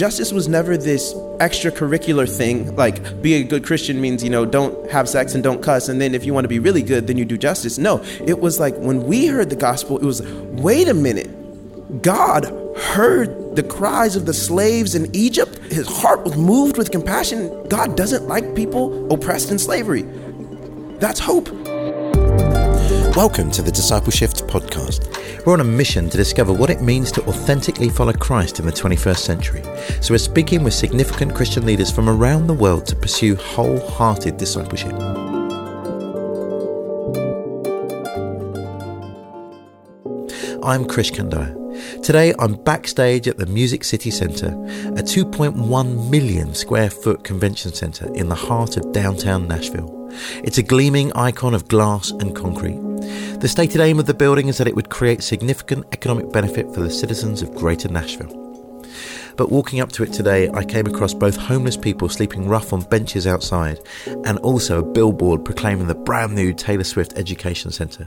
justice was never this extracurricular thing. Like, be a good Christian means, you know, don't have sex and don't cuss. And then if you want to be really good, then you do justice. No, it was like when we heard the gospel, it was wait a minute. God heard the cries of the slaves in Egypt. His heart was moved with compassion. God doesn't like people oppressed in slavery. That's hope. Welcome to the DiscipleShift podcast. We're on a mission to discover what it means to authentically follow Christ in the 21st century. So we're speaking with significant Christian leaders from around the world to pursue wholehearted discipleship. I'm Krish Kandiah. Today I'm backstage at the Music City Centre, a 2.1 million square foot convention centre in the heart of downtown Nashville. It's a gleaming icon of glass and concrete. The stated aim of the building is that it would create significant economic benefit for the citizens of Greater Nashville. But walking up to it today, I came across both homeless people sleeping rough on benches outside and also a billboard proclaiming the brand new Taylor Swift Education Centre.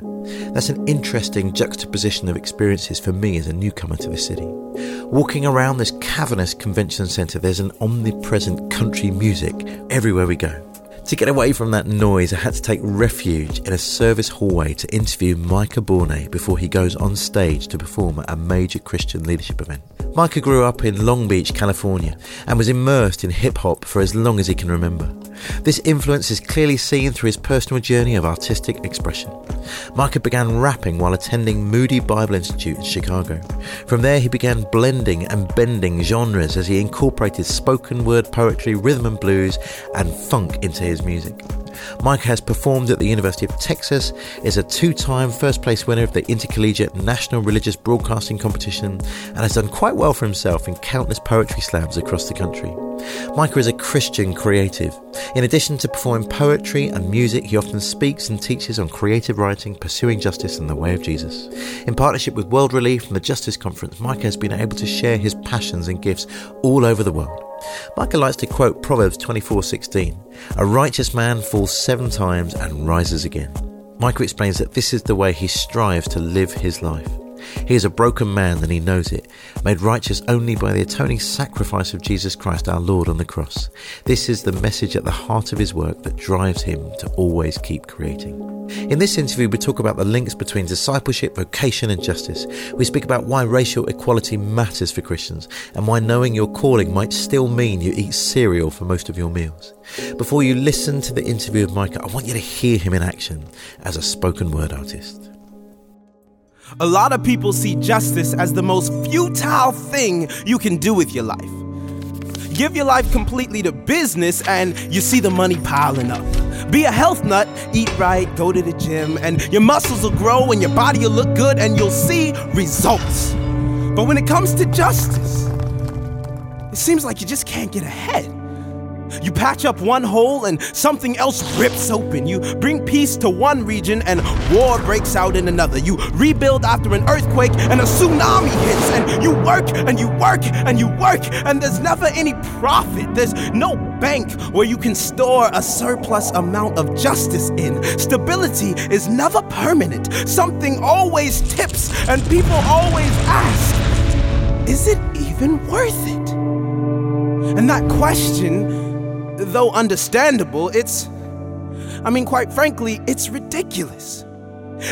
That's an interesting juxtaposition of experiences for me as a newcomer to the city. Walking around this cavernous convention centre, there's an omnipresent country music everywhere we go. To get away from that noise, I had to take refuge in a service hallway to interview Micah Bournes before he goes on stage to perform at a major Christian leadership event. Micah grew up in Long Beach, California, and was immersed in hip hop for as long as he can remember. This influence is clearly seen through his personal journey of artistic expression. Micah began rapping while attending Moody Bible Institute in Chicago. From there, he began blending and bending genres as he incorporated spoken word poetry, rhythm and blues, and funk into his music. Mike has performed at the University of Texas, is a two time first place winner of the Intercollegiate National Religious Broadcasting Competition, and has done quite well for himself in countless poetry slams across the country. Micah is a Christian creative. In addition to performing poetry and music, he often speaks and teaches on creative writing, pursuing justice, and the way of Jesus. In partnership with World Relief and the Justice Conference, Micah has been able to share his passions and gifts all over the world. Micah likes to quote Proverbs 24:16, "A righteous man falls 7 times and rises again." Micah explains that this is the way he strives to live his life. He is a broken man and he knows it, made righteous only by the atoning sacrifice of Jesus Christ our Lord on the cross. This is the message at the heart of his work that drives him to always keep creating. In this interview, we talk about the links between discipleship, vocation, and justice. We speak about why racial equality matters for Christians and why knowing your calling might still mean you eat cereal for most of your meals. Before you listen to the interview with Micah, I want you to hear him in action as a spoken word artist. A lot of people see justice as the most futile thing you can do with your life. Give your life completely to business and you see the money piling up. Be a health nut, eat right, go to the gym, and your muscles will grow and your body will look good and you'll see results. But when it comes to justice, it seems like you just can't get ahead. You patch up one hole and something else rips open. You bring peace to one region and war breaks out in another. You rebuild after an earthquake and a tsunami hits. And you work and you work and you work and there's never any profit. There's no bank where you can store a surplus amount of justice in. Stability is never permanent. Something always tips and people always ask, is it even worth it? And that question though understandable, it's, I mean, quite frankly, it's ridiculous.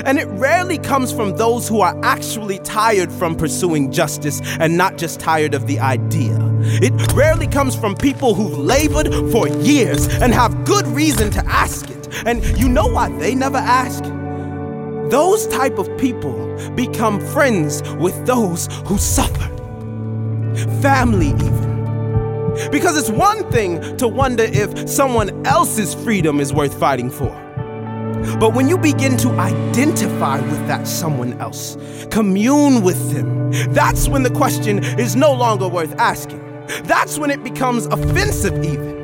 And it rarely comes from those who are actually tired from pursuing justice and not just tired of the idea. It rarely comes from people who've labored for years and have good reason to ask it. And you know why they never ask? Those type of people become friends with those who suffer. Family, even. Because it's one thing to wonder if someone else's freedom is worth fighting for. But when you begin to identify with that someone else, commune with them, that's when the question is no longer worth asking. That's when it becomes offensive, even.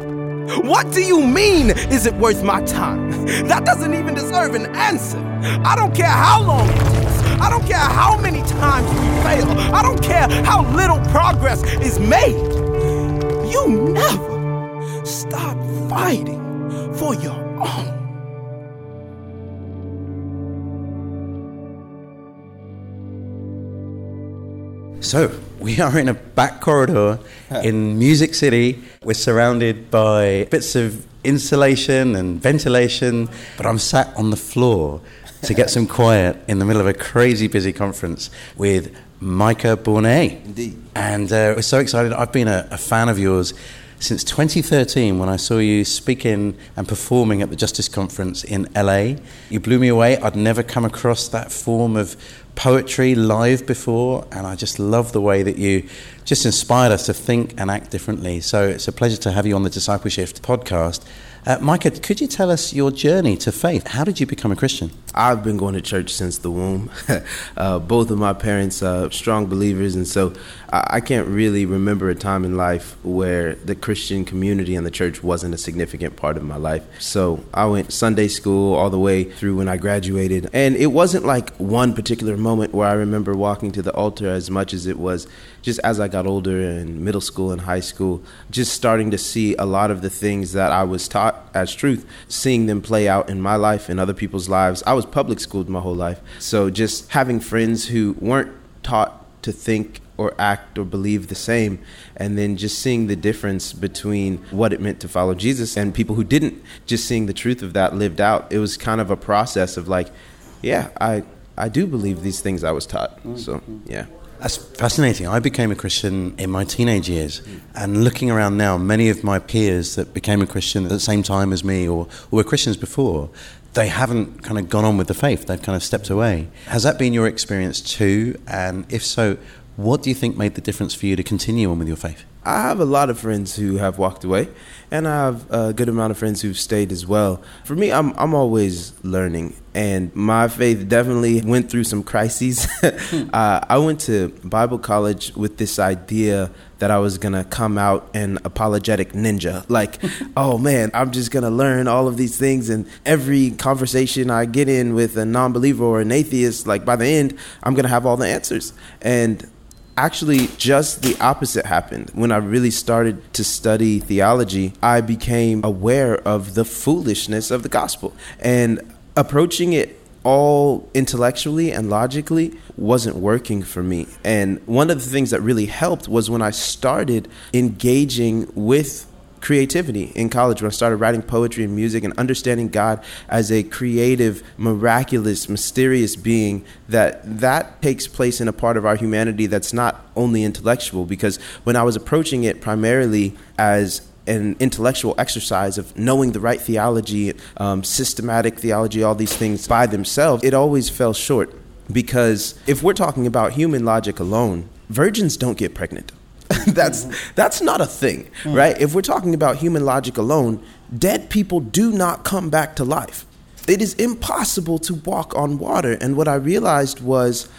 What do you mean, is it worth my time? That doesn't even deserve an answer. I don't care how long it takes. I don't care how many times we fail. I don't care how little progress is made you never stop fighting for your own. So, we are in a back corridor in Music City. We're surrounded by bits of insulation and ventilation, but I'm sat on the floor to get some quiet in the middle of a crazy busy conference with Micah Bournes. Indeed. And uh, we're so excited. I've been a, a fan of yours since 2013 when I saw you speaking and performing at the Justice Conference in LA. You blew me away. I'd never come across that form of poetry live before, and I just love the way that you just inspired us to think and act differently. So it's a pleasure to have you on the DiscipleShift podcast. Uh, Micah, could you tell us your journey to faith? How did you become a Christian? I've been going to church since the womb. uh, both of my parents are strong believers, and so I, I can't really remember a time in life where the Christian community and the church wasn't a significant part of my life. So I went Sunday school all the way through when I graduated, and it wasn't like one particular moment where I remember walking to the altar as much as it was just as I got older in middle school and high school, just starting to see a lot of the things that I was taught as truth, seeing them play out in my life and other people's lives. I was public schooled my whole life. So just having friends who weren't taught to think or act or believe the same and then just seeing the difference between what it meant to follow Jesus and people who didn't just seeing the truth of that lived out it was kind of a process of like yeah I I do believe these things I was taught so mm-hmm. yeah That's fascinating. I became a Christian in my teenage years, and looking around now, many of my peers that became a Christian at the same time as me, or, or were Christians before, they haven't kind of gone on with the faith. They've kind of stepped away. Has that been your experience too? And if so, what do you think made the difference for you to continue on with your faith? I have a lot of friends who have walked away, and I have a good amount of friends who've stayed as well. For me, I'm I'm always learning, and my faith definitely went through some crises. uh, I went to Bible college with this idea that I was gonna come out an apologetic ninja. Like, oh man, I'm just gonna learn all of these things, and every conversation I get in with a non-believer or an atheist, like by the end, I'm gonna have all the answers. And actually just the opposite happened. When i really started to study theology i became aware of the foolishness of the gospel. And approaching it all intellectually and logically wasn't working for me. And one of the things that really helped was when i started engaging with creativity in college when I started writing poetry and music and understanding God as a creative, miraculous, mysterious being that that takes place in a part of our humanity that's not only intellectual because when I was approaching it primarily as an intellectual exercise of knowing the right theology, um, systematic theology, all these things by themselves, it always fell short. Because if we're talking about human logic alone, virgins don't get pregnant. that's that's not a thing, mm. right? If we're talking about human logic alone, dead people do not come back to life. It is impossible to walk on water. And what I realized was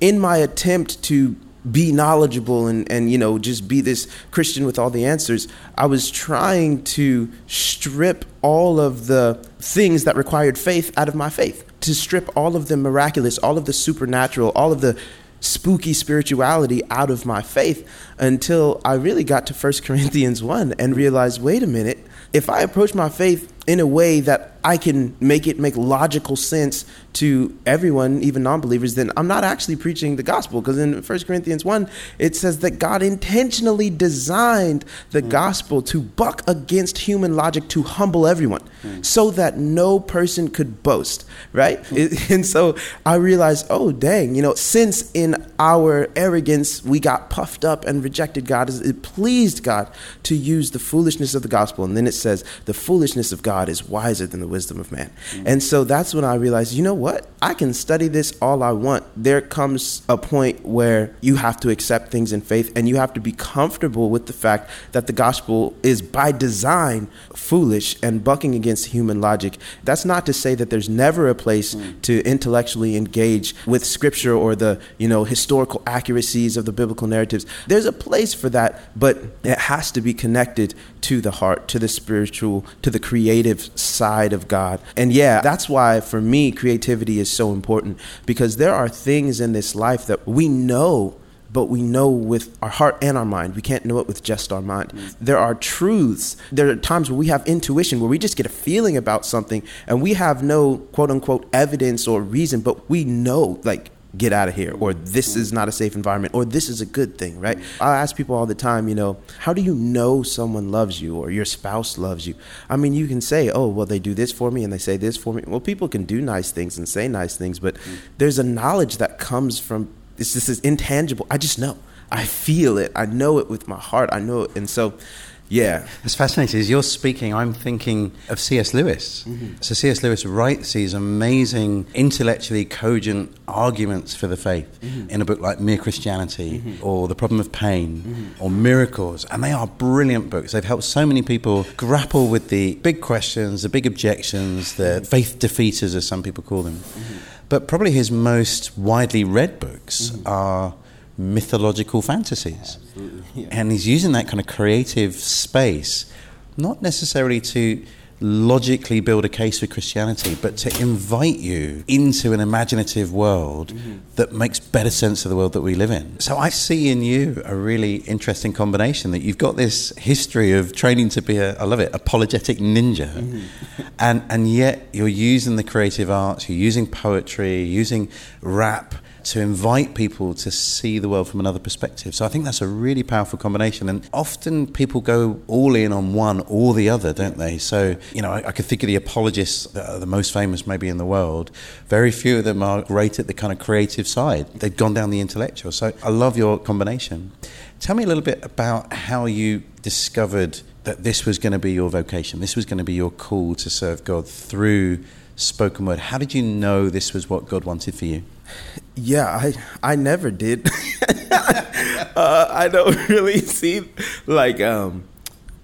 in my attempt to be knowledgeable and, and you know just be this Christian with all the answers, I was trying to strip all of the things that required faith out of my faith. To strip all of the miraculous, all of the supernatural, all of the spooky spirituality out of my faith until I really got to 1 Corinthians 1 and realized wait a minute, if I approach my faith in a way that I can make it make logical sense to everyone, even non believers, then I'm not actually preaching the gospel. Because in 1 Corinthians 1, it says that God intentionally designed the mm. gospel to buck against human logic to humble everyone mm. so that no person could boast, right? Mm. and so I realized, oh, dang, you know, since in our arrogance we got puffed up and rejected God, it pleased God to use the foolishness of the gospel. And then it says, the foolishness of God is wiser than the wisdom of man. Mm-hmm. And so that's when I realized, you know what? I can study this all I want. There comes a point where you have to accept things in faith and you have to be comfortable with the fact that the gospel is by design foolish and bucking against human logic. That's not to say that there's never a place mm. to intellectually engage with scripture or the, you know, historical accuracies of the biblical narratives. There's a place for that, but it has to be connected to the heart, to the spiritual, to the creative side of God. And yeah, that's why for me creativity is so important because there are things in this life that we know but we know with our heart and our mind. We can't know it with just our mind. There are truths. There are times where we have intuition, where we just get a feeling about something and we have no quote unquote evidence or reason, but we know, like, get out of here, or this is not a safe environment, or this is a good thing, right? I ask people all the time, you know, how do you know someone loves you or your spouse loves you? I mean, you can say, oh, well, they do this for me and they say this for me. Well, people can do nice things and say nice things, but mm. there's a knowledge that comes from this. This is intangible. I just know. I feel it. I know it with my heart. I know it, and so yeah. It's fascinating. As you're speaking, I'm thinking of C.S. Lewis. Mm-hmm. So C.S. Lewis writes these amazing, intellectually cogent arguments for the faith mm-hmm. in a book like Mere Christianity mm-hmm. or The Problem of Pain mm-hmm. or Miracles. And they are brilliant books. They've helped so many people grapple with the big questions, the big objections, the faith defeaters, as some people call them. Mm-hmm. But probably his most widely read books mm-hmm. are mythological fantasies. Yeah. And he's using that kind of creative space, not necessarily to logically build a case for Christianity, but to invite you into an imaginative world mm-hmm. that makes better sense of the world that we live in. So I see in you a really interesting combination that you've got this history of training to be a, I love it, apologetic ninja, mm-hmm. and, and yet you're using the creative arts, you're using poetry, using rap to invite people to see the world from another perspective. So I think that's a really powerful combination. And often people go all in on one or the other, don't they? So, you know, I, I could think of the apologists that are the most famous maybe in the world. Very few of them are great at the kind of creative side. They've gone down the intellectual. So I love your combination. Tell me a little bit about how you discovered that this was going to be your vocation. This was going to be your call to serve God through spoken word. How did you know this was what God wanted for you? Yeah, I I never did. uh, I don't really see like um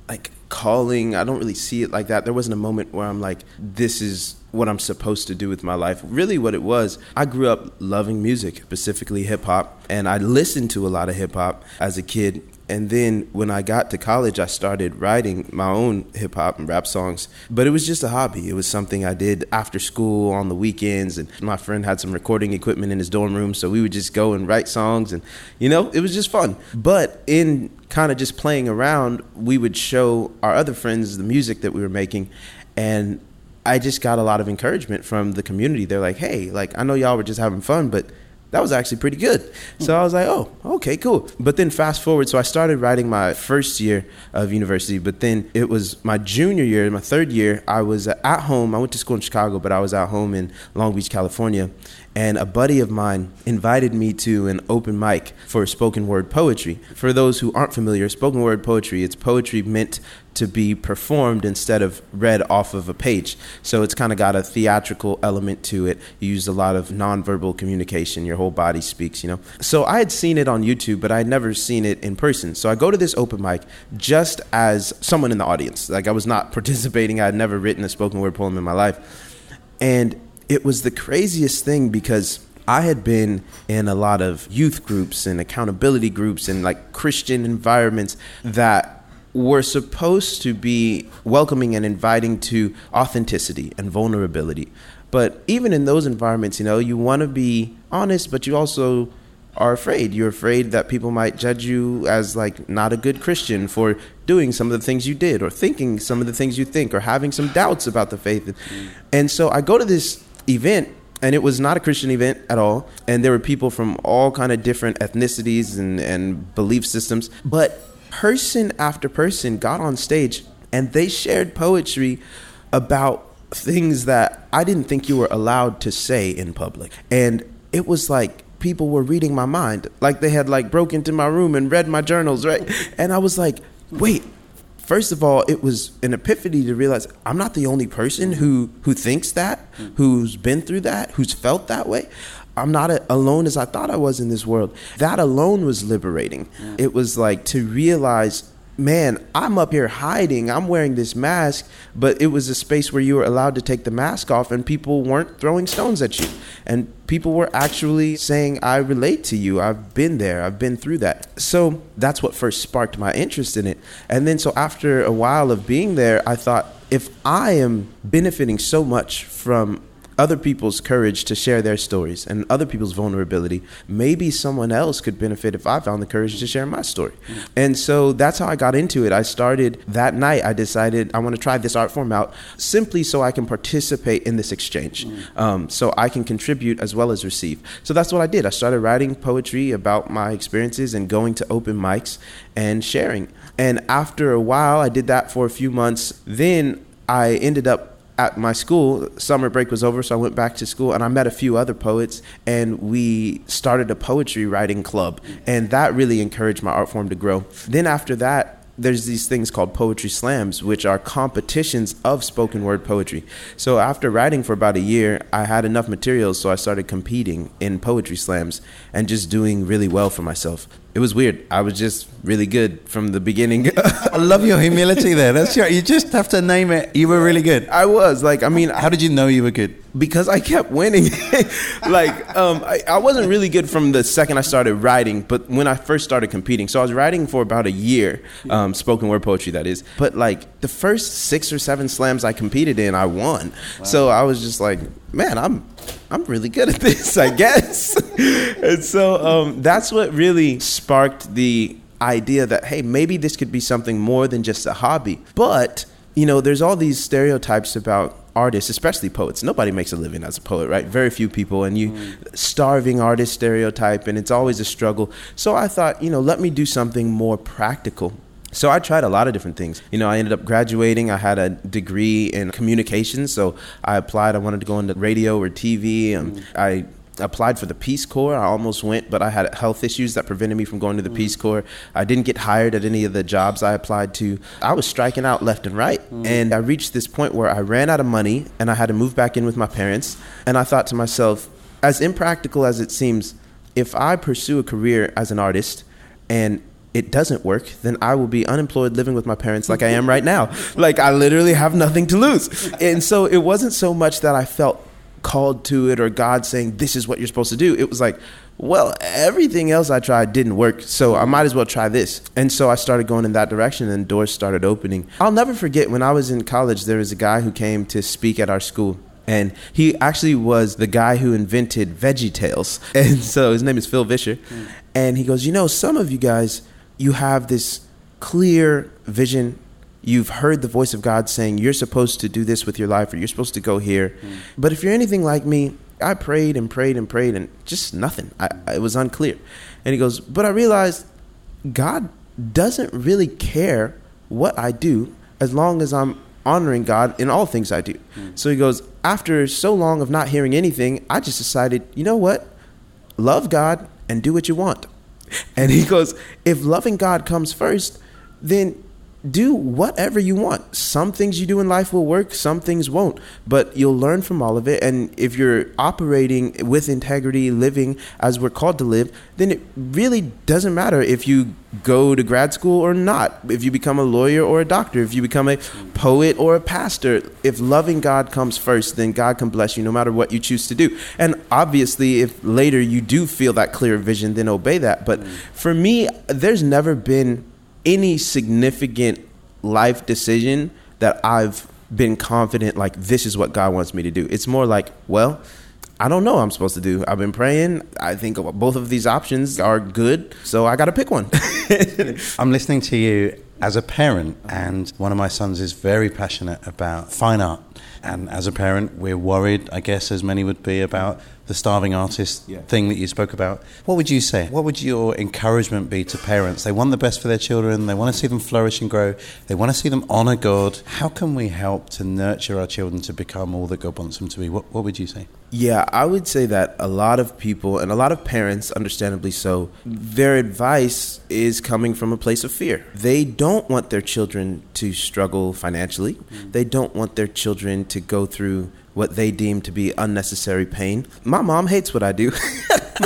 like calling. I don't really see it like that. There wasn't a moment where I'm like, this is what I'm supposed to do with my life. Really, what it was, I grew up loving music, specifically hip hop, and I listened to a lot of hip hop as a kid and then when I got to college, I started writing my own hip hop and rap songs. But it was just a hobby. It was something I did after school on the weekends. And my friend had some recording equipment in his dorm room. So we would just go and write songs. And, you know, it was just fun. But in kind of just playing around, we would show our other friends the music that we were making. And I just got a lot of encouragement from the community. They're like, hey, like, I know y'all were just having fun, but that was actually pretty good. So hmm. I was like, oh, okay, cool. But then fast forward, so I started writing my first year of university, but then it was my junior year, my third year, I was at home. I went to school in Chicago, but I was at home in Long Beach, California and a buddy of mine invited me to an open mic for spoken word poetry. For those who aren't familiar, spoken word poetry, it's poetry meant to be performed instead of read off of a page. So it's kind of got a theatrical element to it. You use a lot of nonverbal communication, your whole body speaks, you know. So I had seen it on YouTube, but I had never seen it in person. So I go to this open mic just as someone in the audience. Like I was not participating, I had never written a spoken word poem in my life. And it was the craziest thing because I had been in a lot of youth groups and accountability groups and like Christian environments that were supposed to be welcoming and inviting to authenticity and vulnerability. But even in those environments, you know, you want to be honest, but you also are afraid. You're afraid that people might judge you as like not a good Christian for doing some of the things you did or thinking some of the things you think or having some doubts about the faith. And so I go to this event and it was not a Christian event at all. And there were people from all kind of different ethnicities and, and belief systems. But person after person got on stage and they shared poetry about things that I didn't think you were allowed to say in public. And it was like people were reading my mind. Like they had like broke into my room and read my journals, right? And I was like, wait, first of all, it was an epiphany to realize I'm not the only person who who thinks that, who's been through that, who's felt that way. I'm not a, alone as I thought I was in this world. That alone was liberating. Yeah. It was like to realize man, I'm up here hiding. I'm wearing this mask, but it was a space where you were allowed to take the mask off and people weren't throwing stones at you. And people were actually saying, I relate to you. I've been there. I've been through that. So that's what first sparked my interest in it. And then, so after a while of being there, I thought, if I am benefiting so much from other people's courage to share their stories and other people's vulnerability, maybe someone else could benefit if I found the courage to share my story. Mm. And so that's how I got into it. I started that night, I decided I want to try this art form out simply so I can participate in this exchange, mm. um, so I can contribute as well as receive. So that's what I did. I started writing poetry about my experiences and going to open mics and sharing. And after a while, I did that for a few months. Then I ended up at my school. Summer break was over, so I went back to school and I met a few other poets and we started a poetry writing club. And that really encouraged my art form to grow. Then after that, there's these things called poetry slams, which are competitions of spoken word poetry. So after writing for about a year, I had enough materials, so I started competing in poetry slams and just doing really well for myself it was weird. I was just really good from the beginning. I love your humility there. That's right. You just have to name it. You were really good. I was like, I mean, how did you know you were good? Because I kept winning. like, um, I, I, wasn't really good from the second I started writing, but when I first started competing, so I was writing for about a year, um, spoken word poetry, that is. But like the first six or seven slams I competed in, I won. Wow. So I was just like, man, I'm I'm really good at this, I guess. and so um, that's what really sparked the idea that, hey, maybe this could be something more than just a hobby. But, you know, there's all these stereotypes about artists, especially poets. Nobody makes a living as a poet, right? Very few people. And you, mm. starving artist stereotype, and it's always a struggle. So I thought, you know, let me do something more practical so I tried a lot of different things. You know, I ended up graduating. I had a degree in communications, so I applied. I wanted to go into radio or TV. And mm. I applied for the Peace Corps. I almost went, but I had health issues that prevented me from going to the mm. Peace Corps. I didn't get hired at any of the jobs I applied to. I was striking out left and right. Mm. And I reached this point where I ran out of money and I had to move back in with my parents. And I thought to myself, as impractical as it seems, if I pursue a career as an artist and it doesn't work, then I will be unemployed living with my parents like I am right now. Like I literally have nothing to lose. And so it wasn't so much that I felt called to it or God saying, this is what you're supposed to do. It was like, well, everything else I tried didn't work, so I might as well try this. And so I started going in that direction and doors started opening. I'll never forget when I was in college, there was a guy who came to speak at our school. And he actually was the guy who invented Veggie Tales. And so his name is Phil Vischer. Mm. And he goes, You know, some of you guys, you have this clear vision. You've heard the voice of God saying, You're supposed to do this with your life, or you're supposed to go here. Mm. But if you're anything like me, I prayed and prayed and prayed, and just nothing. I, it was unclear. And he goes, But I realized God doesn't really care what I do as long as I'm honoring God in all things I do. Mm. So he goes, After so long of not hearing anything, I just decided, you know what? Love God and do what you want. And he goes, if loving God comes first, then do whatever you want. Some things you do in life will work, some things won't, but you'll learn from all of it. And if you're operating with integrity, living as we're called to live, then it really doesn't matter if you go to grad school or not, if you become a lawyer or a doctor, if you become a poet or a pastor. If loving God comes first, then God can bless you no matter what you choose to do. And obviously, if later you do feel that clear vision, then obey that. But for me, there's never been any significant life decision that I've been confident like this is what God wants me to do. It's more like, well, I don't know I'm supposed to do. I've been praying. I think both of these options are good, so I got to pick one. I'm listening to you as a parent, and one of my sons is very passionate about fine art. And as a parent, we're worried, I guess, as many would be, about the starving artist yeah. thing that you spoke about. What would you say? What would your encouragement be to parents? They want the best for their children, they want to see them flourish and grow, they want to see them honor God. How can we help to nurture our children to become all that God wants them to be? What, what would you say? Yeah, I would say that a lot of people and a lot of parents, understandably so, their advice is coming from a place of fear. They don't want their children to struggle financially. Mm-hmm. They don't want their children to go through what they deem to be unnecessary pain. My mom hates what I do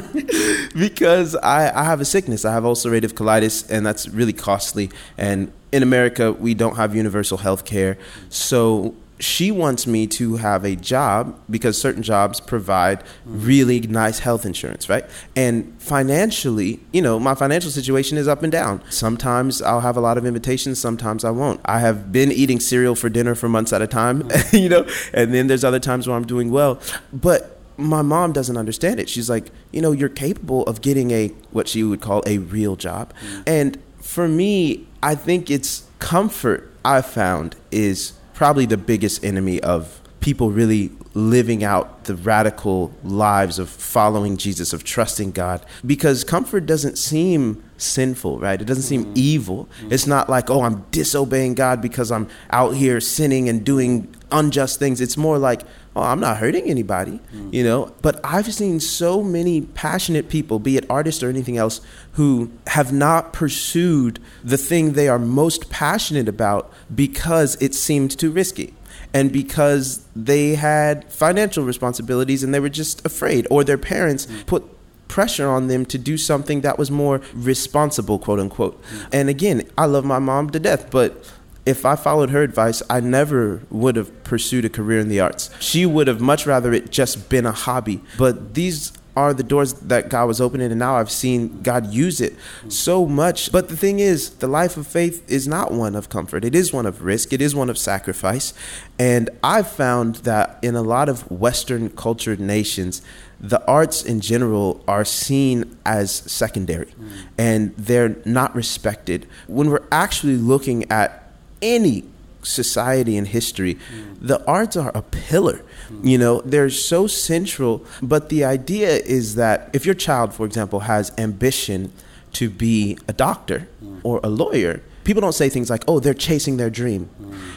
because I, I have a sickness. I have ulcerative colitis, and that's really costly. And in America, we don't have universal health care. So she wants me to have a job because certain jobs provide really nice health insurance, right? And financially, you know, my financial situation is up and down. Sometimes I'll have a lot of invitations, sometimes I won't. I have been eating cereal for dinner for months at a time, you know, and then there's other times where I'm doing well. But my mom doesn't understand it. She's like, you know, you're capable of getting a what she would call a real job. Mm. And for me, I think it's comfort I've found is probably the biggest enemy of people really living out the radical lives of following Jesus, of trusting God. Because comfort doesn't seem sinful, right? It doesn't seem mm-hmm. evil. Mm-hmm. It's not like, oh, I'm disobeying God because I'm out here sinning and doing unjust things. It's more like, oh, I'm not hurting anybody, you know? But I've seen so many passionate people, be it artists or anything else, who have not pursued the thing they are most passionate about because it seemed too risky and because they had financial responsibilities and they were just afraid, or their parents mm. put pressure on them to do something that was more responsible, quote unquote. Mm. And again, I love my mom to death, but if I followed her advice, I never would have pursued a career in the arts. She would have much rather it just been a hobby. But these are the doors that God was opening, and now I've seen God use it so much. But the thing is, the life of faith is not one of comfort, it is one of risk, it is one of sacrifice. And I've found that in a lot of Western cultured nations, the arts in general are seen as secondary and they're not respected. When we're actually looking at any society and history, the arts are a pillar. You know, they're so central. But the idea is that if your child, for example, has ambition to be a doctor or a lawyer, people don't say things like, oh, they're chasing their dream.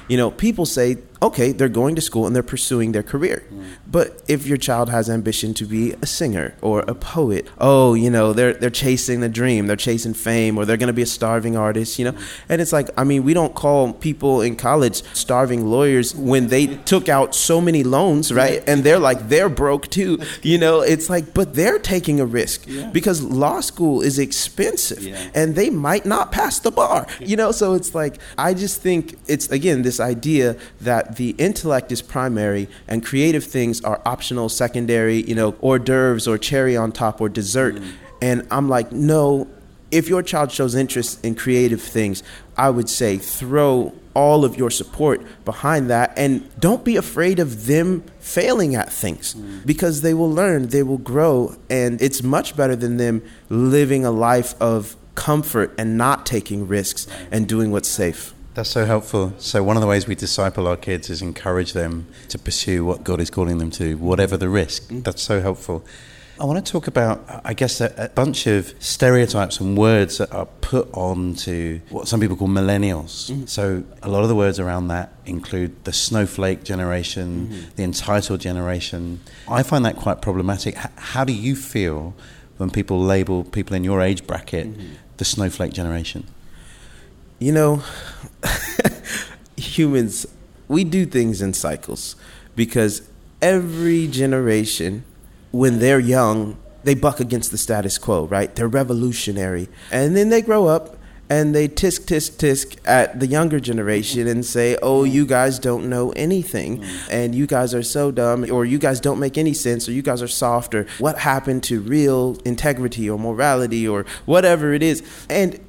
You know, people say, okay, they're going to school and they're pursuing their career. Hmm. But if your child has ambition to be a singer or a poet, oh, you know, they're they're chasing the dream, they're chasing fame, or they're going to be a starving artist, you know. Hmm. And it's like, I mean, we don't call people in college starving lawyers when they took out so many loans, right? And they're like they're broke too, you know. It's like, but they're taking a risk because law school is expensive, and they might not pass the bar, you know. So it's like, I just think it's again this idea that the intellect is primary and creative things are optional, secondary, you know, hors d'oeuvres or cherry on top or dessert. Mm. And I'm like, no, if your child shows interest in creative things, I would say throw all of your support behind that and don't be afraid of them failing at things mm. because they will learn, they will grow, and it's much better than them living a life of comfort and not taking risks and doing what's safe. That's so helpful. So, one of the ways we disciple our kids is encourage them to pursue what God is calling them to, whatever the risk. Mm. That's so helpful. I want to talk about, I guess, a, a bunch of stereotypes and words that are put on to what some people call millennials. Mm-hmm. So, a lot of the words around that include the snowflake generation, mm-hmm. the entitled generation. I find that quite problematic. H- how do you feel when people label people in your age bracket mm-hmm. the snowflake generation? You know, humans, we do things in cycles because every generation, when they're young, they buck against the status quo, right? They're revolutionary. And then they grow up and they tisk, tisk, tisk at the younger generation and say, oh, you guys don't know anything. And you guys are so dumb, or you guys don't make any sense, or you guys are soft, or what happened to real integrity or morality, or whatever it is. And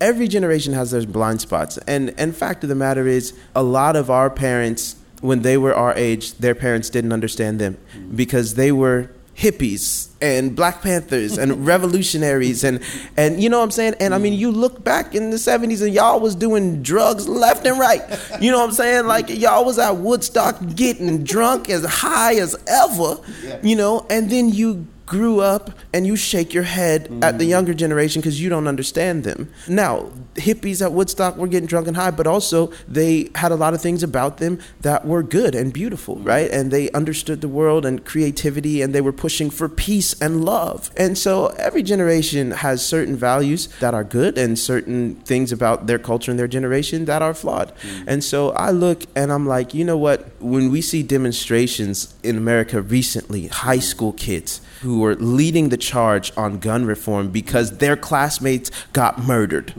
every generation has their blind spots. And and fact of the matter is, a lot of our parents, when they were our age, their parents didn't understand them because they were hippies and black panthers and revolutionaries and and you know what i'm saying? And i mean you look back in the 70s and y'all was doing drugs left and right. You know what i'm saying? Like y'all was at woodstock getting drunk as high as ever you know? And then you grew up and you shake your head at the mm. younger generation because you don't understand them. Now, hippies at Woodstock were getting drunk and high, but also they had a lot of things about them that were good and beautiful, mm. right? And they understood the world and creativity and they were pushing for peace and love. And so every generation has certain values that are good and certain things about their culture and their generation that are flawed. Mm. And so I look and I'm like, you know what? When we see demonstrations in America recently, high school kids, who were leading the charge on gun reform because their classmates got murdered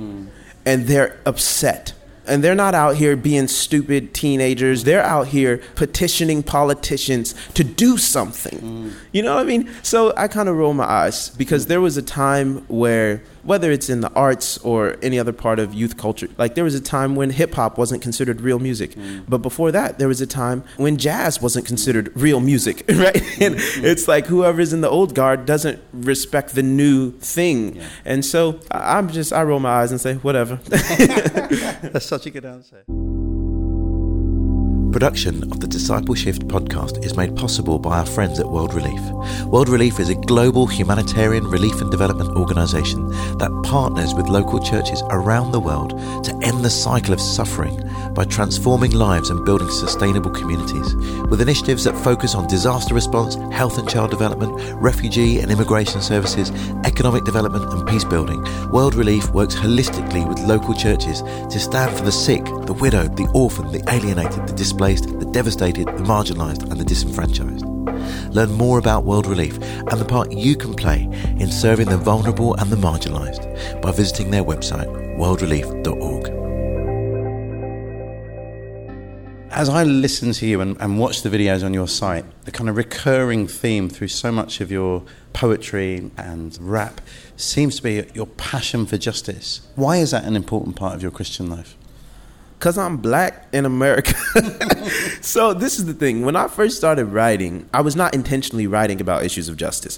and they're upset. And they're not out here being stupid teenagers. They're out here petitioning politicians to do something. Mm. You know what I mean? So I kind of roll my eyes because there was a time where whether it's in the arts or any other part of youth culture. Like there was a time when hip hop wasn't considered real music, mm. but before that, there was a time when jazz wasn't considered real music, right? And mm. it's like whoever's in the old guard doesn't respect the new thing, yeah. and so I'm just I roll my eyes and say whatever. That's such a good answer. Production of the Disciple Shift podcast is made possible by our friends at World Relief. World Relief is a global humanitarian relief and development organisation that partners with local churches around the world to end the cycle of suffering by transforming lives and building sustainable communities. With initiatives that focus on disaster response, health and child development, refugee and immigration services, economic development, and peace building, World Relief works holistically with local churches to stand for the sick, the widowed, the orphaned, the alienated, the displaced displaced, the devastated, the marginalised, and the disenfranchised. Learn more about World Relief and the part you can play in serving the vulnerable and the marginalised by visiting their website, worldrelief.org. As I listen to you and, and watch the videos on your site, the kind of recurring theme through so much of your poetry and rap seems to be your passion for justice. Why is that an important part of your Christian life? because I'm black in America. so this is the thing. When I first started writing, I was not intentionally writing about issues of justice.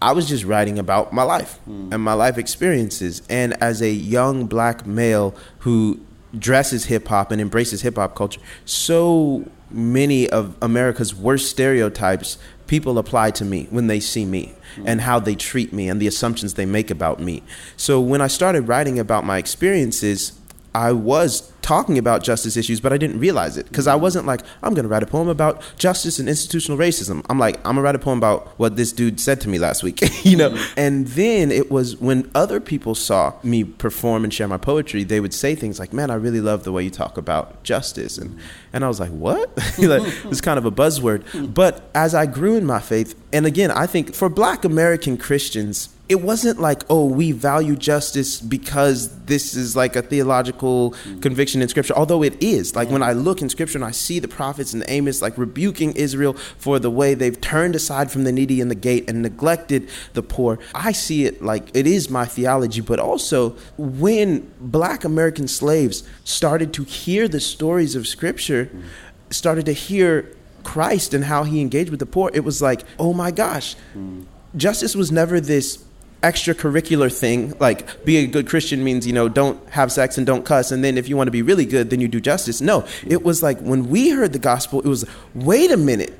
I was just writing about my life mm. and my life experiences. And as a young black male who dresses hip hop and embraces hip hop culture, so many of America's worst stereotypes people apply to me when they see me and how they treat me and the assumptions they make about me. So when I started writing about my experiences, I was talking about justice issues, but I didn't realize it because I wasn't like, I'm going to write a poem about justice and institutional racism. I'm like, I'm going to write a poem about what this dude said to me last week, you know? Mm-hmm. And then it was when other people saw me perform and share my poetry, they would say things like, man, I really love the way you talk about justice. And, and I was like, what? like, it's kind of a buzzword. But as I grew in my faith, and again, I think for black American Christians, it wasn't like, oh, we value justice because this is like a theological mm. conviction in scripture, although it is. Like when I look in scripture and I see the prophets and Amos like rebuking Israel for the way they've turned aside from the needy in the gate and neglected the poor, I see it like it is my theology. But also, when black American slaves started to hear the stories of scripture, mm. started to hear Christ and how he engaged with the poor, it was like, oh my gosh. Mm. Justice was never this extracurricular thing like being a good christian means you know don't have sex and don't cuss and then if you want to be really good then you do justice. No it was like when we heard the gospel it was wait a minute.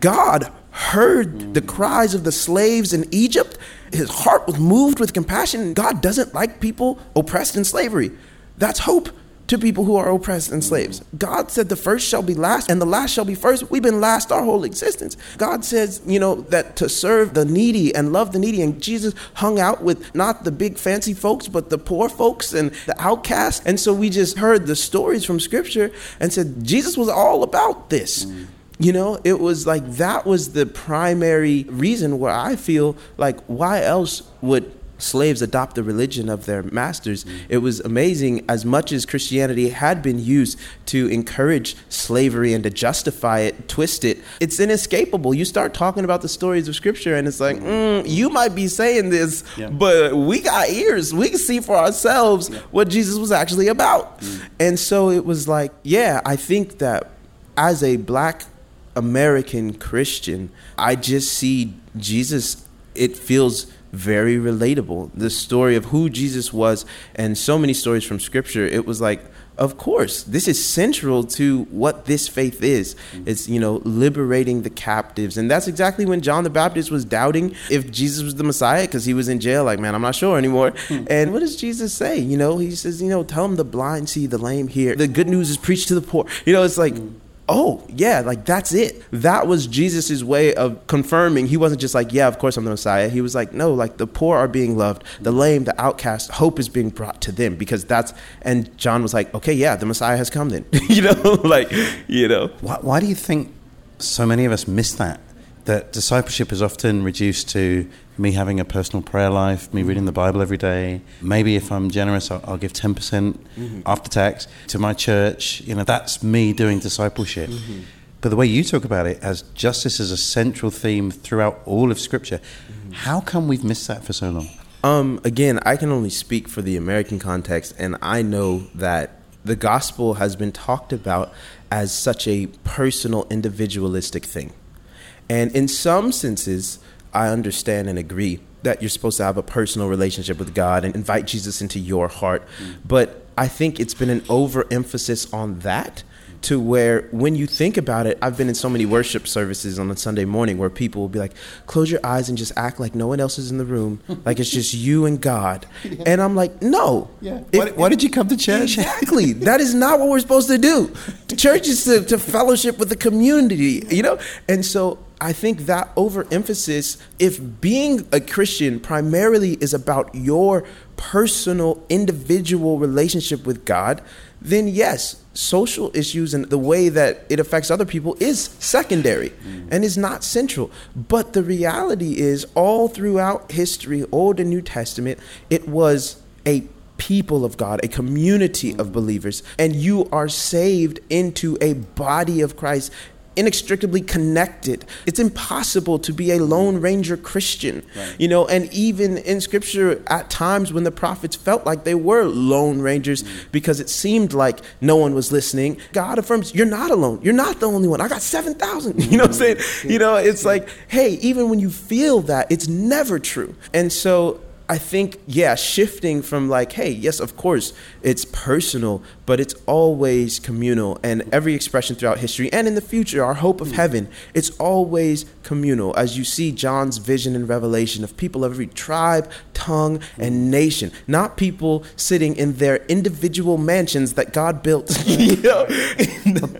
God heard the cries of the slaves in egypt. His heart was moved with compassion god doesn't like people oppressed in slavery. That's hope to people who are oppressed and slaves. God said the first shall be last and the last shall be first. We've been last our whole existence. God says, you know, that to serve the needy and love the needy. And Jesus hung out with not the big fancy folks, but the poor folks and the outcasts. And so we just heard the stories from scripture and said, Jesus was all about this. Mm. You know, it was like that was the primary reason where I feel like why else would slaves adopt the religion of their masters. Mm. It was amazing as much as Christianity had been used to encourage slavery and to justify it, twist it. It's inescapable. You start talking about the stories of Scripture, and it's like, mm, you might be saying this, yeah. but we got ears. We can see for ourselves yeah. what Jesus was actually about. Mm. And so it was like, yeah, I think that as a black American Christian, I just see Jesus. It feels very relatable. The story of who Jesus was, and so many stories from Scripture. It was like, of course, this is central to what this faith is. It's, you know, liberating the captives. And that's exactly when John the Baptist was doubting if Jesus was the Messiah because he was in jail, like, man, I'm not sure anymore. Hmm. and what does Jesus say? You know, he says, you know, tell them the blind see, the lame hear. The good news is preached to the poor. You know, it's like, hmm. Oh yeah like that's it. That was jesus's way of confirming. He wasn't just like yeah of course i'm the messiah. He was like no like the poor are being loved. The lame the outcast hope is being brought to them because that's and john was like okay yeah the messiah has come then. You know like you know. Why, why do you think so many of us miss that? That discipleship is often reduced to me having a personal prayer life, me reading the Bible every day. Maybe if I'm generous, I'll, I'll give 10% mm-hmm. after tax to my church. You know, that's me doing discipleship. Mm-hmm. But the way you talk about it as justice is a central theme throughout all of Scripture, mm-hmm. how come we've missed that for so long? Um, again, I can only speak for the American context, and I know that the gospel has been talked about as such a personal, individualistic thing. And in some senses, I understand and agree that you're supposed to have a personal relationship with God and invite Jesus into your heart. Mm. But I think it's been an overemphasis on that to where when you think about it, I've been in so many worship services on a Sunday morning where people will be like, close your eyes and just act like no one else is in the room, like it's just you and God. Yeah. And I'm like, no. Yeah. Why, why, did you come to church? Exactly. that is not what we're supposed to do. The church is to, to fellowship with the community, you know? And so I think that overemphasis, if being a Christian primarily is about your personal, individual relationship with God, then yes, social issues and the way that it affects other people is secondary mm. and is not central. But the reality is, all throughout history, Old and New Testament, it was a people of God, a community of believers, and you are saved into a body of Christ inextricably connected. It's impossible to be a lone ranger Christian, right. you know, and even in scripture, at times when the prophets felt like they were lone rangers mm-hmm. because it seemed like no one was listening, God affirms, You're not alone. You're not the only one. I got 7,000. You know what I'm saying? Mm-hmm. You know, it's like, hey, even when you feel that, it's never true. And so I think, yeah, shifting from like, hey, yes, of course, it's personal, but it's always communal. And every expression throughout history and in the future, our hope of hmm. heaven, it's always communal. As you see John's vision and revelation of people of every tribe, tongue, hmm. and nation, not people sitting in their individual mansions that God built. you know?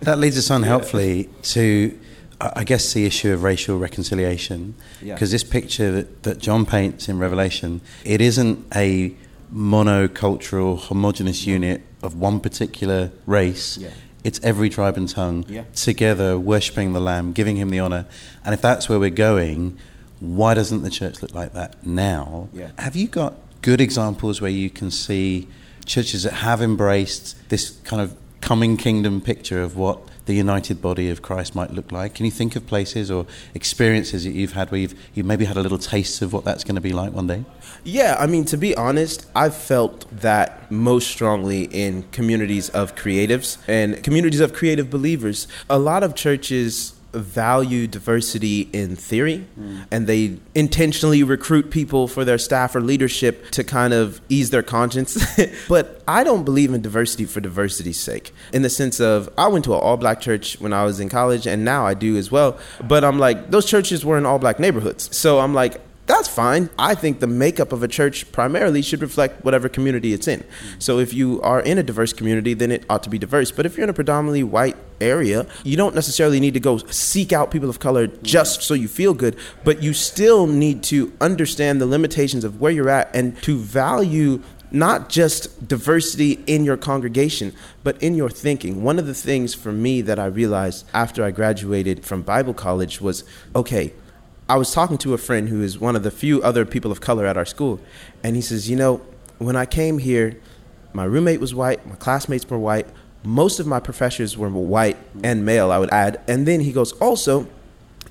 that leads us on helpfully to I guess the issue of racial reconciliation, because yeah. this picture that, that John paints in Revelation, it isn't a monocultural, homogenous unit of one particular race. Yeah. It's every tribe and tongue yeah. together worshipping the Lamb, giving him the honor. And if that's where we're going, why doesn't the church look like that now? Have you got good examples where you can see churches that have embraced this kind of coming kingdom picture of what the united body of Christ might look like? Can you think of places or experiences that you've had where you've, you've maybe had a little taste of what that's going to be like one day? Yeah, I mean, to be honest, I've felt that most strongly in communities of creatives and communities of creative believers. A lot of churches value diversity in theory mm. and they intentionally recruit people for their staff or leadership to kind of ease their conscience. but I don't believe in diversity for diversity's sake in the sense of I went to an all black church when I was in college and now I do as well. But I'm like, those churches were in all black neighborhoods. So I'm like, that's fine. I think the makeup of a church primarily should reflect whatever community it's in. So if you are in a diverse community, then it ought to be diverse. But if you're in a predominantly white area, you don't necessarily need to go seek out people of color just so you feel good, but you still need to understand the limitations of where you're at and to value not just diversity in your congregation, but in your thinking. One of the things for me that I realized after I graduated from Bible college was okay, I was talking to a friend who is one of the few other people of color at our school, and he says, You know, when I came here, my roommate was white, my classmates were white, most of my professors were white and male, I would add. And then he goes, Also,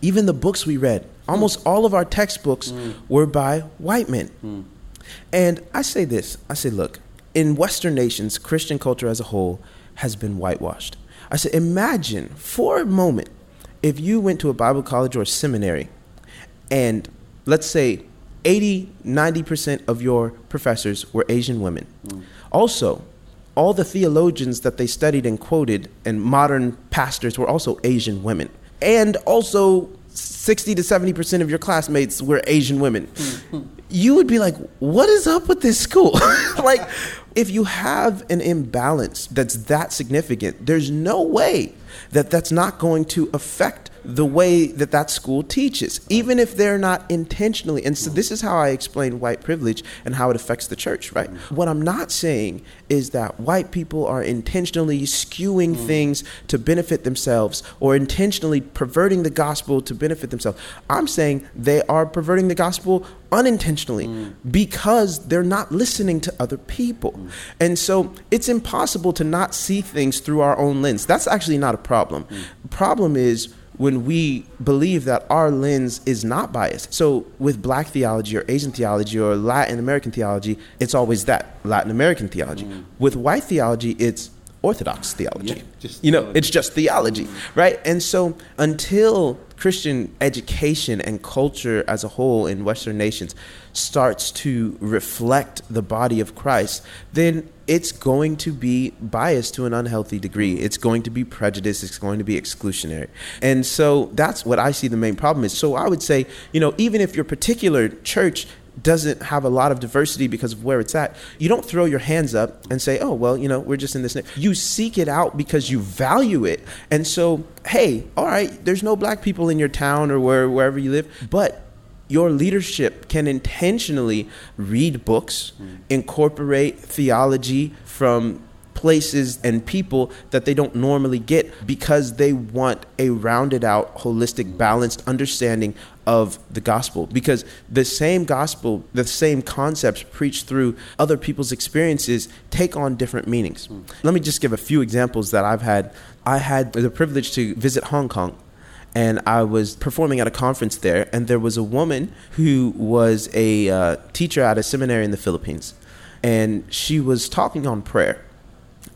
even the books we read, almost all of our textbooks mm. were by white men. Mm. And I say this I say, look, in Western nations, Christian culture as a whole has been whitewashed. I said, imagine for a moment if you went to a Bible college or seminary and let's say 80, 90% of your professors were Asian women. Mm. Also, all the theologians that they studied and quoted and modern pastors were also Asian women. And also, 60 to 70% of your classmates were Asian women. Mm-hmm. You would be like, what is up with this school? like, if you have an imbalance that's that significant, there's no way that that's not going to affect the way that that school teaches, even if they're not intentionally. And so this is how I explain white privilege and how it affects the church, right? What I'm not saying is that white people are intentionally skewing mm. things to benefit themselves or intentionally perverting the gospel to benefit themselves. I'm saying they are perverting the gospel unintentionally mm. because they're not listening to other people. Mm. And so it's impossible to not see things through our own lens. That's actually not a problem. Mm. The problem is when we believe that our lens is not biased. So with black theology or Asian theology or Latin American theology, it's always that Latin American theology. Mm. With white theology, it's Orthodox theology. Yeah, you know, theology. it's just theology, right? And so until Christian education and culture as a whole in Western nations starts to reflect the body of Christ, then it's going to be biased to an unhealthy degree. It's going to be prejudiced. It's going to be exclusionary. And so that's what I see the main problem is. So I would say, you know, even if your particular church doesn't have a lot of diversity because of where it's at, you don't throw your hands up and say, oh, well, you know, we're just in this. You seek it out because you value it. And so, hey, all right, there's no black people in your town or where, wherever you live, but your leadership can intentionally read books, mm. incorporate theology from places and people that they don't normally get because they want a rounded out, holistic, balanced understanding of the gospel. Because the same gospel, the same concepts preached through other people's experiences take on different meanings. Mm. Let me just give a few examples that I've had. I had the privilege to visit Hong Kong and I was performing at a conference there, and there was a woman who was a uh, teacher at a seminary in the Philippines, and she was talking on prayer.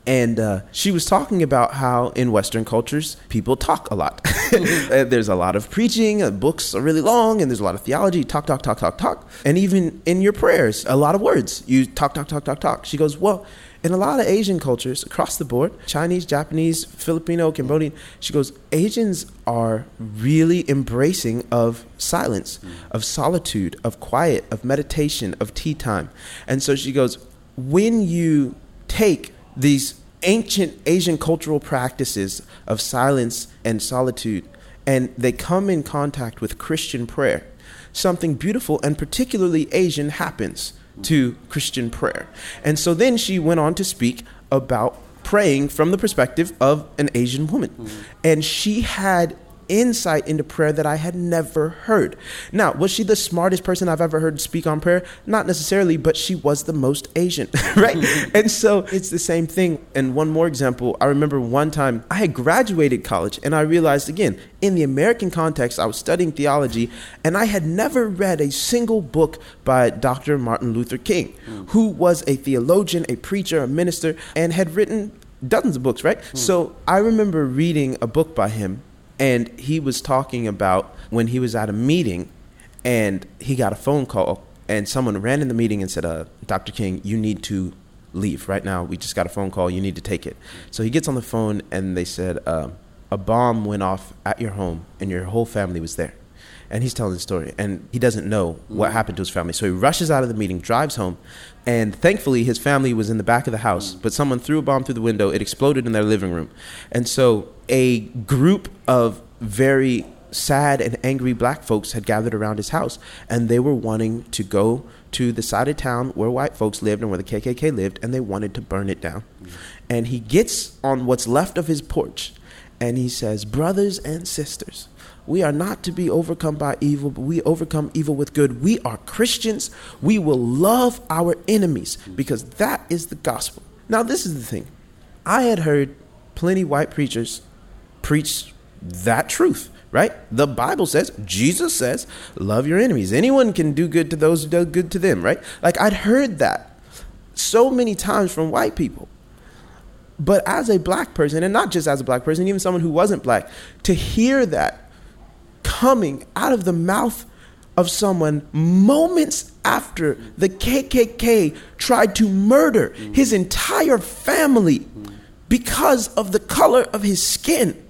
And uh, she was talking about how in Western cultures, people talk a lot. there's a lot of preaching, uh, books are really long, and there's a lot of theology talk, talk, talk, talk, talk. And even in your prayers, a lot of words. You talk, talk, talk, talk, talk. She goes, Well, in a lot of Asian cultures across the board, Chinese, Japanese, Filipino, Cambodian, she goes, Asians are really embracing of silence, mm. of solitude, of quiet, of meditation, of tea time. And so she goes, when you take these ancient Asian cultural practices of silence and solitude and they come in contact with Christian prayer, something beautiful and particularly Asian happens to Christian prayer. And so then she went on to speak about praying from the perspective of an Asian woman. Mm-hmm. And she had insight into prayer that I had never heard. Now, was she the smartest person I've ever heard speak on prayer? Not necessarily, but she was the most Asian, right? and so it's the same thing. And one more example I remember one time I had graduated college and I realized again, in the American context, I was studying theology and I had never read a single book by Dr. Martin Luther King, mm. who was a theologian, a preacher, a minister, and had written dozens of books, right? Mm. So I remember reading a book by him and he was talking about when he was at a meeting and he got a phone call and someone ran in the meeting and said, uh, Dr. King, you need to leave right now. We just got a phone call. You need to take it. So he gets on the phone and they said, uh, a bomb went off at your home and your whole family was there. And he's telling the story and he doesn't know what happened to his family. So he rushes out of the meeting, drives home, and thankfully his family was in the back of the house, but someone threw a bomb through the window. It exploded in their living room. And so a group of very sad and angry black folks had gathered around his house and they were wanting to go to the side of town where white folks lived and where the KKK lived and they wanted to burn it down. And he gets on what's left of his porch and he says, Brothers and sisters, we are not to be overcome by evil, but we overcome evil with good. We are Christians. We will love our enemies because that is the gospel. Now, this is the thing I had heard plenty white preachers preach that truth, right? The Bible says, Jesus says, love your enemies. Anyone can do good to those who do good to them, right? Like I'd heard that so many times from white people. But as a black person, and not just as a black person, even someone who wasn't black, to hear that coming out of the mouth of someone moments after the KKK tried to murder his entire family because of the color of his skin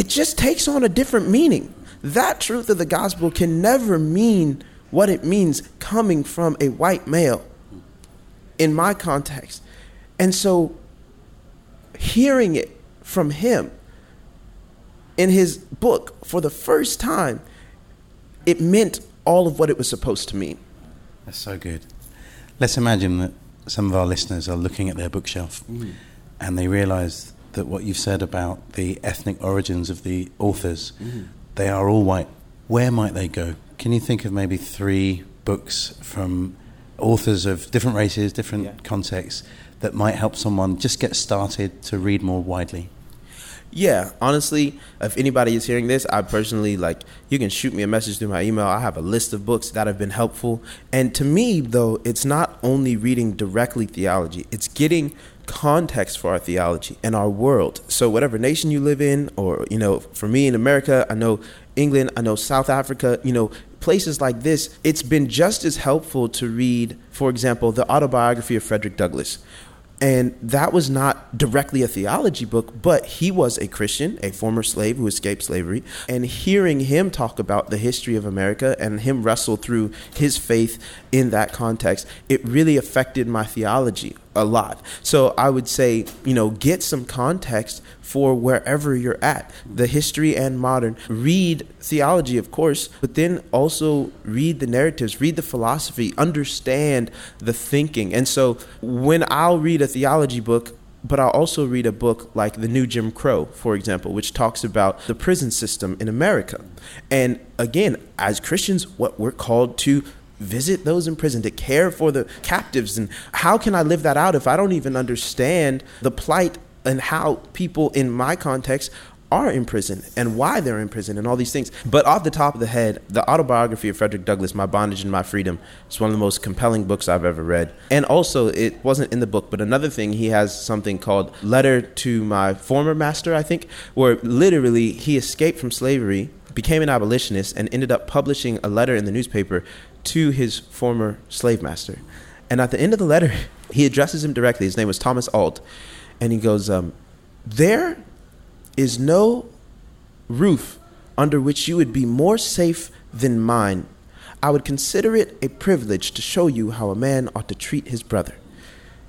it just takes on a different meaning. That truth of the gospel can never mean what it means coming from a white male in my context. And so hearing it from him in his book, for the first time, it meant all of what it was supposed to mean. That's so good. Let's imagine that some of our listeners are looking at their bookshelf mm. and they realize that what you've said about the ethnic origins of the authors, mm. they are all white. Where might they go? Can you think of maybe three books from authors of different races, different yeah. contexts that might help someone just get started to read more widely? Yeah, honestly, if anybody is hearing this, I personally like you can shoot me a message through my email. I have a list of books that have been helpful. And to me, though, it's not only reading directly theology, it's getting context for our theology and our world. So whatever nation you live in or you know, for me in America, I know England, I know South Africa, you know, places like this, it's been just as helpful to read, for example, the autobiography of Frederick Douglass and that was not directly a theology book, but he was a Christian, a former slave who escaped slavery. And hearing him talk about the history of America and him wrestle through his faith in that context, it really affected my theology a lot. So I would say, you know, get some context for wherever you're at, the history and modern. Read theology, of course, but then also read the narratives, read the philosophy, understand the thinking. And so when I'll read a theology book, but I'll also read a book like The New Jim Crow, for example, which talks about the prison system in America. And again, as Christians, what we're called to visit those in prison, to care for the captives. And how can I live that out if I don't even understand the plight and how people in my context are in prison and why they're in prison and all these things. But off the top of the head, the autobiography of Frederick Douglass, My Bondage and My Freedom, is one of the most compelling books I've ever read. And also, it wasn't in the book, but another thing, he has something called Letter to My Former Master, I think, where literally he escaped from slavery, became an abolitionist, and ended up publishing a letter in the newspaper to his former slave master. And at the end of the letter, he addresses him directly. His name was Thomas Auld. And he goes, um, There is no roof under which you would be more safe than mine. I would consider it a privilege to show you how a man ought to treat his brother.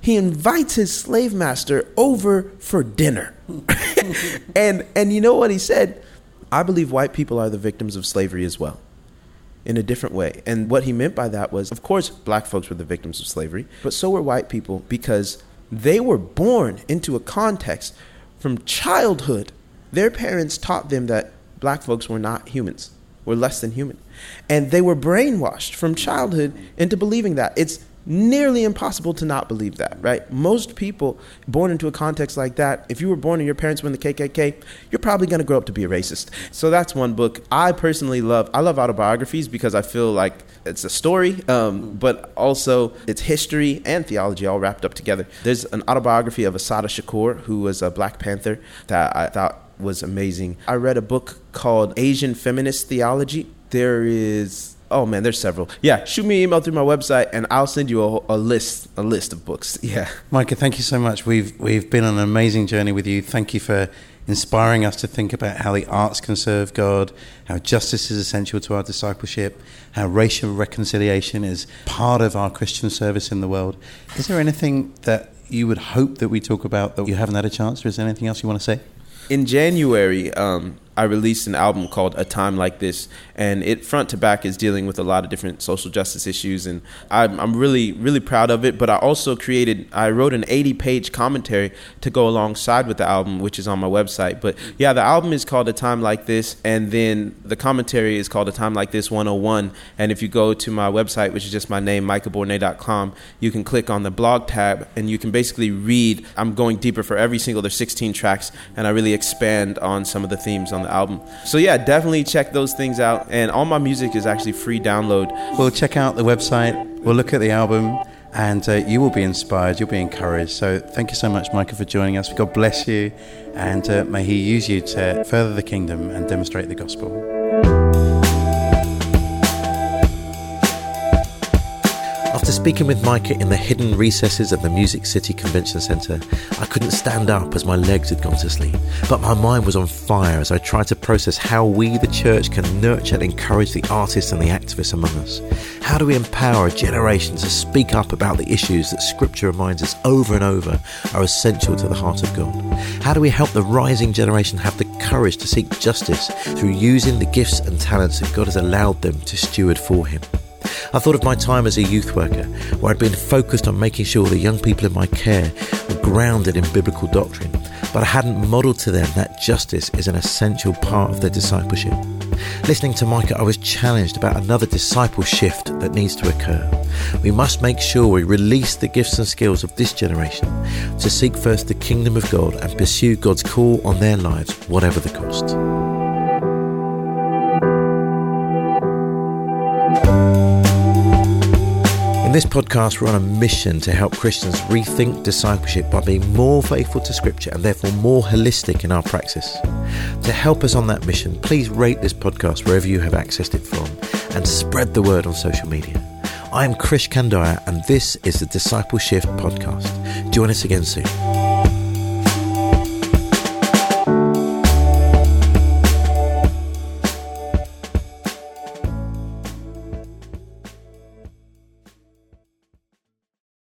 He invites his slave master over for dinner. and, and you know what he said? I believe white people are the victims of slavery as well in a different way. And what he meant by that was, of course, black folks were the victims of slavery, but so were white people because they were born into a context from childhood. Their parents taught them that black folks were not humans, were less than human. And they were brainwashed from childhood into believing that. It's nearly impossible to not believe that, right? Most people born into a context like that, if you were born and your parents were in the KKK, you're probably going to grow up to be a racist. So that's one book I personally love. I love autobiographies because I feel like it's a story, um, but also it's history and theology all wrapped up together. There's an autobiography of Assata Shakur, who was a Black Panther, that I thought was amazing. I read a book called Asian Feminist Theology. There is Oh man, there's several. Yeah, shoot me an email through my website, and I'll send you a, a list a list of books. Yeah, Micah, thank you so much. We've we've been on an amazing journey with you. Thank you for inspiring us to think about how the arts can serve God, how justice is essential to our discipleship, how racial reconciliation is part of our Christian service in the world. Is there anything that you would hope that we talk about that you haven't had a chance, or is there anything else you want to say? In January, um, I released an album called A Time Like This, and it front to back is dealing with a lot of different social justice issues, and I'm, I'm really, really proud of it. But I also created, I wrote an 80 page commentary to go alongside with the album, which is on my website. But yeah, the album is called A Time Like This, and then the commentary is called A Time Like This 101. And if you go to my website, which is just my name, micahbournes.com, you can click on the blog tab, and you can basically read. I'm going deeper for every single, there's 16 tracks, and I really expand on some of the themes on the album. So yeah, definitely check those things out. And all my music is actually free download. We'll check out the website. We'll look at the album. And uh, you will be inspired, you'll be encouraged. So, thank you so much, Micah, for joining us. God bless you, and uh, may He use you to further the kingdom and demonstrate the gospel. After speaking with Micah in the hidden recesses of the Music City Convention Centre, I couldn't stand up as my legs had gone to sleep. But my mind was on fire as I tried to process how we, the church, can nurture and encourage the artists and the activists among us. How do we empower a generation to speak up about the issues that Scripture reminds us over and over are essential to the heart of God? How do we help the rising generation have the courage to seek justice through using the gifts and talents that God has allowed them to steward for Him? I thought of my time as a youth worker, where I'd been focused on making sure the young people in my care were grounded in biblical doctrine, but I hadn't modelled to them that justice is an essential part of their discipleship. Listening to Micah, I was challenged about another disciple shift that needs to occur. We must make sure we release the gifts and skills of this generation to seek first the kingdom of God and pursue God's call on their lives, whatever the cost. In this podcast, we're on a mission to help Christians rethink discipleship by being more faithful to Scripture and therefore more holistic in our practice. To help us on that mission, please rate this podcast wherever you have accessed it from and spread the word on social media. I'm Krish Kandiah, and this is the DiscipleShift podcast. Join us again soon.